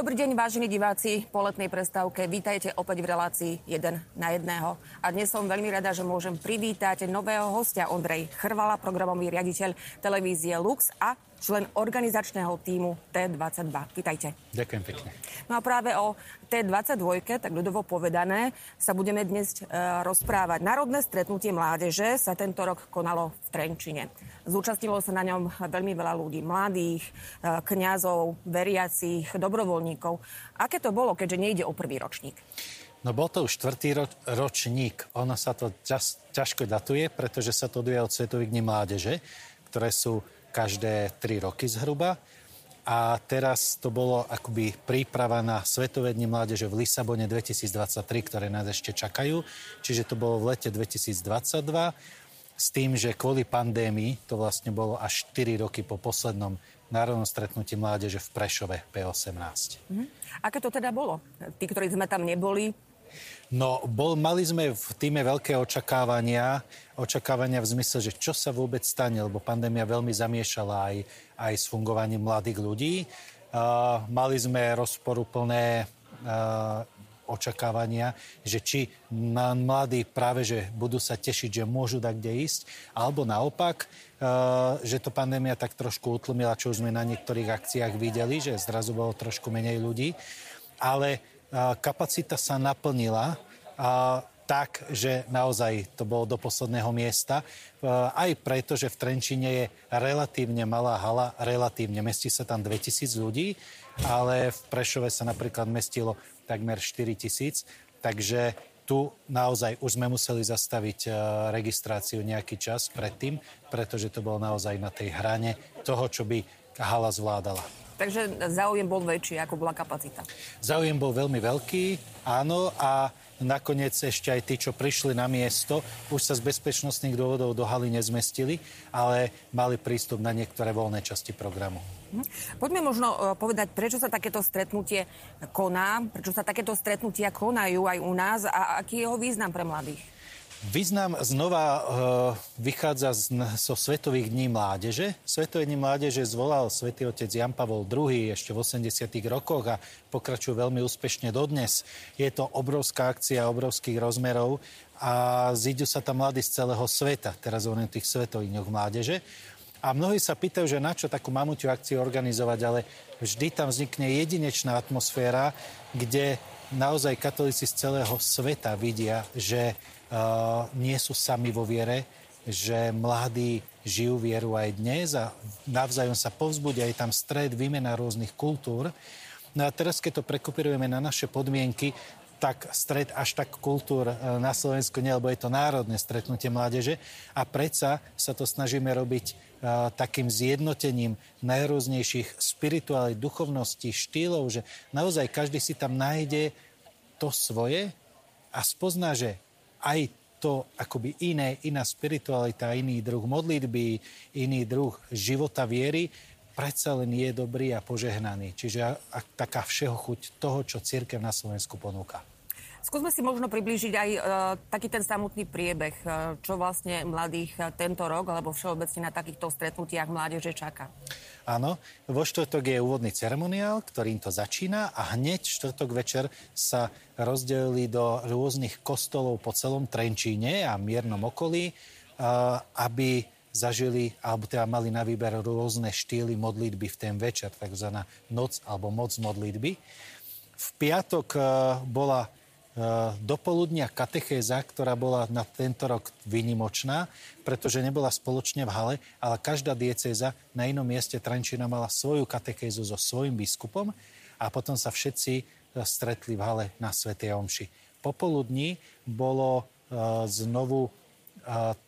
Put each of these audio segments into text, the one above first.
Dobrý deň, vážení diváci po letnej prestávke. Vítajte opäť v relácii 1 na 1. A dnes som veľmi rada, že môžem privítať nového hostia Ondrej Chrvala, programový riaditeľ televízie Lux a člen organizačného týmu T22. Vítajte. Ďakujem pekne. No a práve o T22, tak ľudovo povedané, sa budeme dnes e, rozprávať. Národné stretnutie mládeže sa tento rok konalo v Trenčine. Zúčastnilo sa na ňom veľmi veľa ľudí, mladých, e, kňazov, veriacich, dobrovoľníkov. Aké to bolo, keďže nejde o prvý ročník? No bol to už štvrtý ro- ročník. Ono sa to ťaž, ťažko datuje, pretože sa to duje od Svetových dní mládeže, ktoré sú každé tri roky zhruba. A teraz to bolo akoby príprava na Svetové dni mládeže v Lisabone 2023, ktoré nás ešte čakajú. Čiže to bolo v lete 2022 s tým, že kvôli pandémii to vlastne bolo až 4 roky po poslednom národnom stretnutí mládeže v Prešove P18. Mhm. Aké to teda bolo? Tí, ktorí sme tam neboli, No, bol, mali sme v týme veľké očakávania, očakávania v zmysle, že čo sa vôbec stane, lebo pandémia veľmi zamiešala aj, aj s fungovaním mladých ľudí. Uh, mali sme rozporuplné uh, očakávania, že či na mladí práve, že budú sa tešiť, že môžu dať kde ísť, alebo naopak, že to pandémia tak trošku utlmila, čo už sme na niektorých akciách videli, že zrazu bolo trošku menej ľudí. Ale kapacita sa naplnila tak, že naozaj to bolo do posledného miesta. Aj preto, že v Trenčine je relatívne malá hala, relatívne, mestí sa tam 2000 ľudí, ale v Prešove sa napríklad mestilo takmer 4000, takže tu naozaj už sme museli zastaviť registráciu nejaký čas predtým, pretože to bolo naozaj na tej hrane toho, čo by hala zvládala. Takže záujem bol väčší, ako bola kapacita. Záujem bol veľmi veľký, áno, a nakoniec ešte aj tí, čo prišli na miesto, už sa z bezpečnostných dôvodov do haly nezmestili, ale mali prístup na niektoré voľné časti programu. Mhm. Poďme možno e, povedať, prečo sa takéto stretnutie koná, prečo sa takéto stretnutia konajú aj u nás a aký je jeho význam pre mladých. Význam znova e, vychádza z, zo Svetových dní mládeže. Svetové dní mládeže zvolal svätý otec Jan Pavol II ešte v 80. rokoch a pokračuje veľmi úspešne dodnes. Je to obrovská akcia obrovských rozmerov a zídu sa tam mladí z celého sveta. Teraz hovorím tých Svetových dňoch mládeže. A mnohí sa pýtajú, že na čo takú mamutiu akciu organizovať, ale vždy tam vznikne jedinečná atmosféra, kde naozaj katolíci z celého sveta vidia, že nie sú sami vo viere, že mladí žijú vieru aj dnes a navzájom sa povzbudia, je tam stred, výmena rôznych kultúr. No a teraz, keď to prekopírujeme na naše podmienky, tak stred až tak kultúr e, na Slovensku nie, lebo je to národné stretnutie mládeže a predsa sa to snažíme robiť uh, takým zjednotením najrôznejších spirituálnych duchovností, štýlov, že naozaj každý si tam nájde to svoje a spozná, že aj to akoby iné, iná spiritualita, iný druh modlitby, iný druh života viery, predsa len je dobrý a požehnaný. Čiže taká všeho chuť toho, čo církev na Slovensku ponúka. Skúsme si možno priblížiť aj e, taký ten samotný priebeh, e, čo vlastne mladých e, tento rok, alebo všeobecne na takýchto stretnutiach mládeže čaká. Áno, vo štvrtok je úvodný ceremoniál, ktorým to začína a hneď štvrtok večer sa rozdelili do rôznych kostolov po celom Trenčíne a miernom okolí, aby zažili, alebo teda mali na výber rôzne štýly modlitby v ten večer, takzvaná noc alebo moc modlitby. V piatok e, bola dopoludnia katechéza, ktorá bola na tento rok výnimočná, pretože nebola spoločne v hale, ale každá diecéza na inom mieste Trenčína mala svoju katechézu so svojím biskupom a potom sa všetci e, stretli v hale na Svetej Omši. Popoludní bolo uh, znovu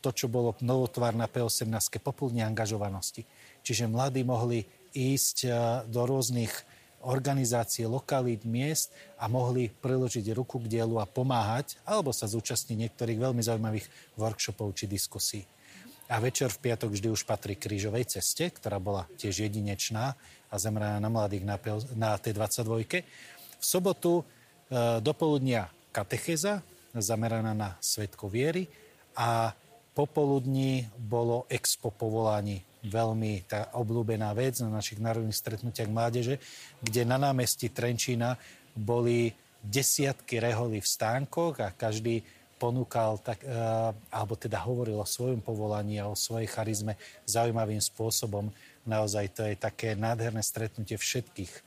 to, čo bolo novotvár na P18, popoludní angažovanosti. Čiže mladí mohli ísť do rôznych organizácie lokalít, miest a mohli priložiť ruku k dielu a pomáhať alebo sa zúčastniť niektorých veľmi zaujímavých workshopov či diskusí. A večer v piatok vždy už patrí krížovej ceste, ktorá bola tiež jedinečná a zameraná na mladých na, na T22. V sobotu e, dopoludnia katecheza, zameraná na svetko viery a popoludní bolo expo povolaní veľmi tá obľúbená vec na našich národných stretnutiach mládeže, kde na námestí Trenčína boli desiatky reholí v stánkoch a každý ponúkal, tak, e, alebo teda hovoril o svojom povolaní a o svojej charizme zaujímavým spôsobom. Naozaj to je také nádherné stretnutie všetkých e,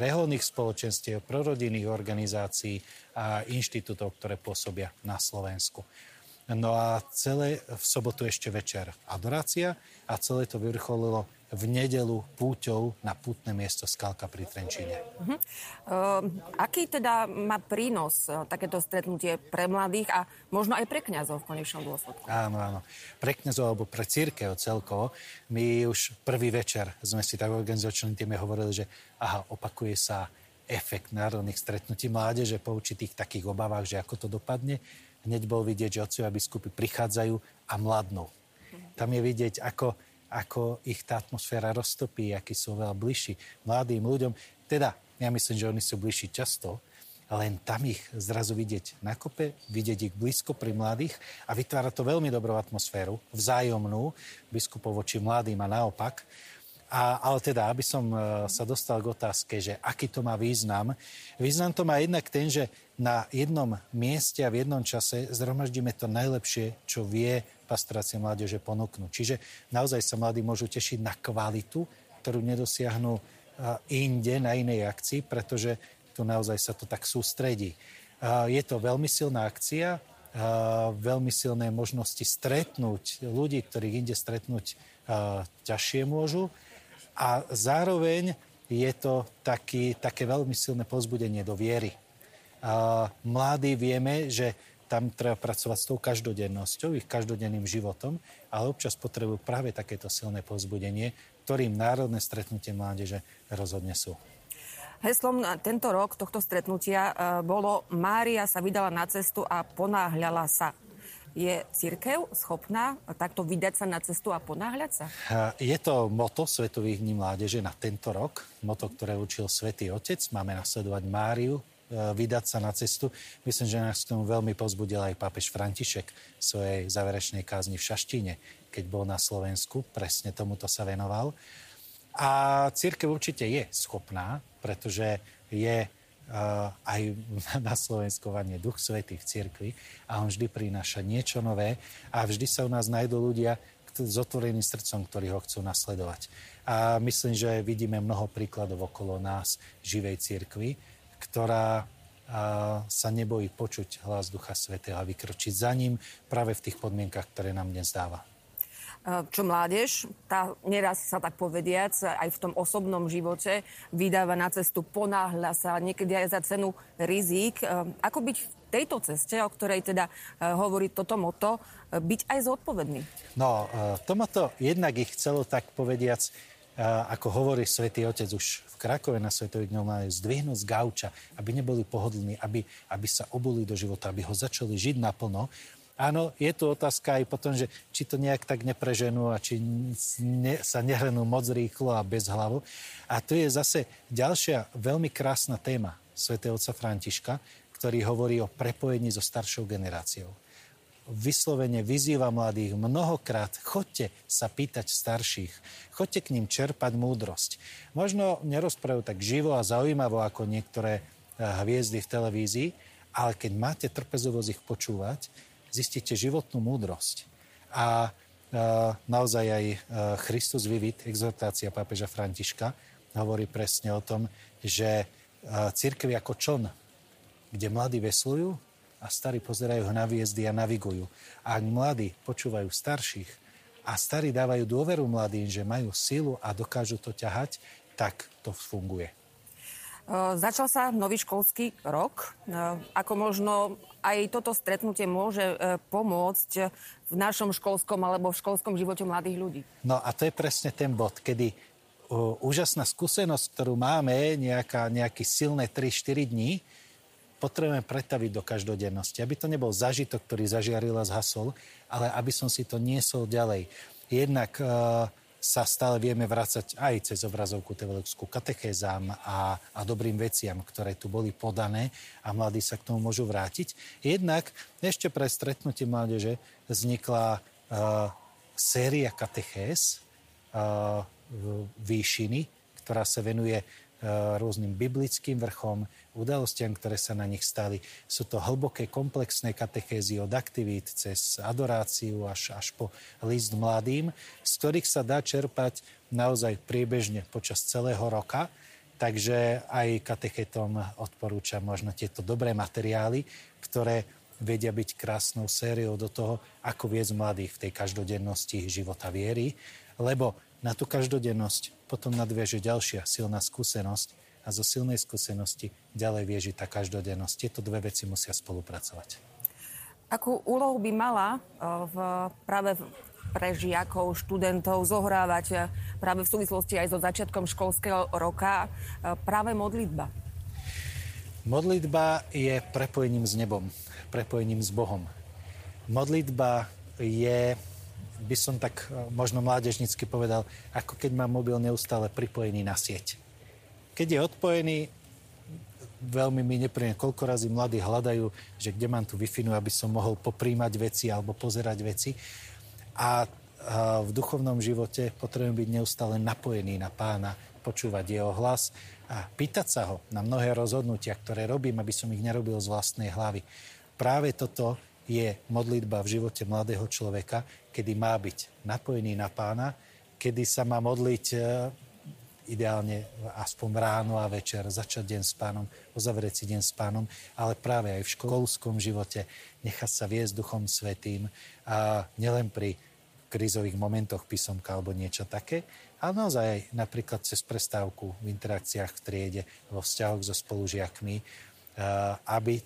reholných spoločenstiev, prorodinných organizácií a inštitútov, ktoré pôsobia na Slovensku. No a celé v sobotu ešte večer adorácia a celé to vyvrcholilo v nedelu púťou na putné miesto Skalka pri Trenčíne. Uh-huh. Uh, aký teda má prínos uh, takéto stretnutie pre mladých a možno aj pre kňazov v konečnom dôsledku? Áno, áno. Pre kňazov alebo pre církev celkovo. My už prvý večer sme si tak organizačným týme hovorili, že aha, opakuje sa efekt národných stretnutí mládeže po určitých takých obavách, že ako to dopadne hneď bol vidieť, že otcovia biskupy prichádzajú a mladnú. Tam je vidieť, ako, ako ich tá atmosféra roztopí, akí sú veľa bližší mladým ľuďom. Teda, ja myslím, že oni sú bližší často, len tam ich zrazu vidieť na kope, vidieť ich blízko pri mladých a vytvára to veľmi dobrú atmosféru, vzájomnú, biskupov voči mladým a naopak. A, ale teda, aby som e, sa dostal k otázke, že aký to má význam. Význam to má jednak ten, že na jednom mieste a v jednom čase zhromaždíme to najlepšie, čo vie pastorácia mládeže ponúknuť. Čiže naozaj sa mladí môžu tešiť na kvalitu, ktorú nedosiahnu e, inde, na inej akcii, pretože tu naozaj sa to tak sústredí. E, je to veľmi silná akcia, veľmi silné možnosti stretnúť ľudí, ktorých inde stretnúť ťažšie môžu a zároveň je to taký, také veľmi silné pozbudenie do viery. A mladí vieme, že tam treba pracovať s tou každodennosťou, ich každodenným životom, ale občas potrebujú práve takéto silné pozbudenie, ktorým národné stretnutie mládeže rozhodne sú. Heslom tento rok tohto stretnutia e, bolo Mária sa vydala na cestu a ponáhľala sa. Je církev schopná takto vydať sa na cestu a ponáhľať sa? Je to moto Svetových dní mládeže na tento rok. Moto, ktoré učil Svetý Otec. Máme nasledovať Máriu, e, vydať sa na cestu. Myslím, že nás k tomu veľmi pozbudil aj pápež František v svojej záverečnej kázni v Šaštíne, keď bol na Slovensku. Presne tomuto sa venoval. A církev určite je schopná, pretože je aj na Slovenskovanie Duch Svetý v cirkvi a on vždy prináša niečo nové a vždy sa u nás nájdú ľudia s otvoreným srdcom, ktorí ho chcú nasledovať. A myslím, že vidíme mnoho príkladov okolo nás živej cirkvi, ktorá sa nebojí počuť hlas Ducha Svetého a vykročiť za ním práve v tých podmienkach, ktoré nám dnes dáva. Eh, čo mládež, tá neraz sa tak povediac, aj v tom osobnom živote vydáva na cestu, ponáhľa sa, niekedy aj za cenu rizík. Eh, ako byť v tejto ceste, o ktorej teda eh, hovorí toto moto, byť aj zodpovedný? No, tomuto jednak ich chcelo tak povediac, ako hovorí svätý Otec už v Krakove na Svetových dňoch, zdvihnúť z gauča, aby neboli pohodlní, aby, aby sa obuli do života, aby ho začali žiť naplno. Áno, je tu otázka aj potom, že či to nejak tak nepreženú a či ne, sa nehrnú moc rýchlo a bez hlavu. A tu je zase ďalšia veľmi krásna téma svätého otca Františka, ktorý hovorí o prepojení so staršou generáciou. Vyslovene vyzýva mladých mnohokrát, chodte sa pýtať starších, chodte k ním čerpať múdrosť. Možno nerozprávajú tak živo a zaujímavo ako niektoré eh, hviezdy v televízii, ale keď máte trpezovosť ich počúvať, zistíte životnú múdrosť. A naozaj aj Christus Vivit, exhortácia pápeža Františka, hovorí presne o tom, že církev ako čln, kde mladí veslujú a starí pozerajú na hviezdy a navigujú. A mladí počúvajú starších a starí dávajú dôveru mladým, že majú silu a dokážu to ťahať, tak to funguje. Začal sa nový školský rok. Ako možno aj toto stretnutie môže e, pomôcť v našom školskom alebo v školskom živote mladých ľudí? No a to je presne ten bod, kedy úžasná skúsenosť, ktorú máme, nejaká, nejaký silné 3-4 dní, potrebujeme pretaviť do každodennosti. Aby to nebol zažitok, ktorý zažiaril a zhasol, ale aby som si to niesol ďalej. Jednak uh, sa stále vieme vrácať aj cez obrazovku teologickú katechézám a, a dobrým veciam, ktoré tu boli podané a mladí sa k tomu môžu vrátiť. Jednak ešte pre stretnutie mládeže vznikla uh, séria katechéz, výšiny, ktorá sa venuje rôznym biblickým vrchom, udalostiam, ktoré sa na nich stali. Sú to hlboké, komplexné katechézy od aktivít cez adoráciu až, až po list mladým, z ktorých sa dá čerpať naozaj priebežne počas celého roka. Takže aj katechetom odporúčam možno tieto dobré materiály, ktoré vedia byť krásnou sériou do toho, ako viesť mladých v tej každodennosti života viery, lebo na tú každodennosť potom nadvieže ďalšia silná skúsenosť a zo silnej skúsenosti ďalej vieži tá každodennosť. Tieto dve veci musia spolupracovať. Akú úlohu by mala e, v, práve pre žiakov, študentov zohrávať e, práve v súvislosti aj so začiatkom školského roka e, práve modlitba? Modlitba je prepojením s nebom, prepojením s Bohom. Modlitba je, by som tak e, možno mládežnicky povedal, ako keď má mobil neustále pripojený na sieť. Keď je odpojený, veľmi mi nepríjemne, koľko razy mladí hľadajú, že kde mám tu wi aby som mohol poprímať veci alebo pozerať veci. A v duchovnom živote potrebujem byť neustále napojený na pána, počúvať jeho hlas a pýtať sa ho na mnohé rozhodnutia, ktoré robím, aby som ich nerobil z vlastnej hlavy. Práve toto je modlitba v živote mladého človeka, kedy má byť napojený na pána, kedy sa má modliť e, ideálne aspoň ráno a večer, začať deň s pánom, uzavrieť si deň s pánom, ale práve aj v školskom živote nechať sa viesť Duchom Svetým a nielen pri krízových momentoch písomka alebo niečo také, ale naozaj aj napríklad cez prestávku v interakciách v triede, vo vzťahoch so spolužiakmi, eh, aby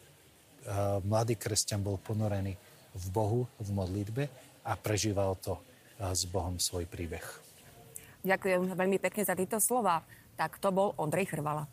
mladý kresťan bol ponorený v Bohu, v modlitbe a prežíval to eh, s Bohom svoj príbeh. Ďakujem veľmi pekne za tieto slova. Tak to bol Ondrej Chrvala.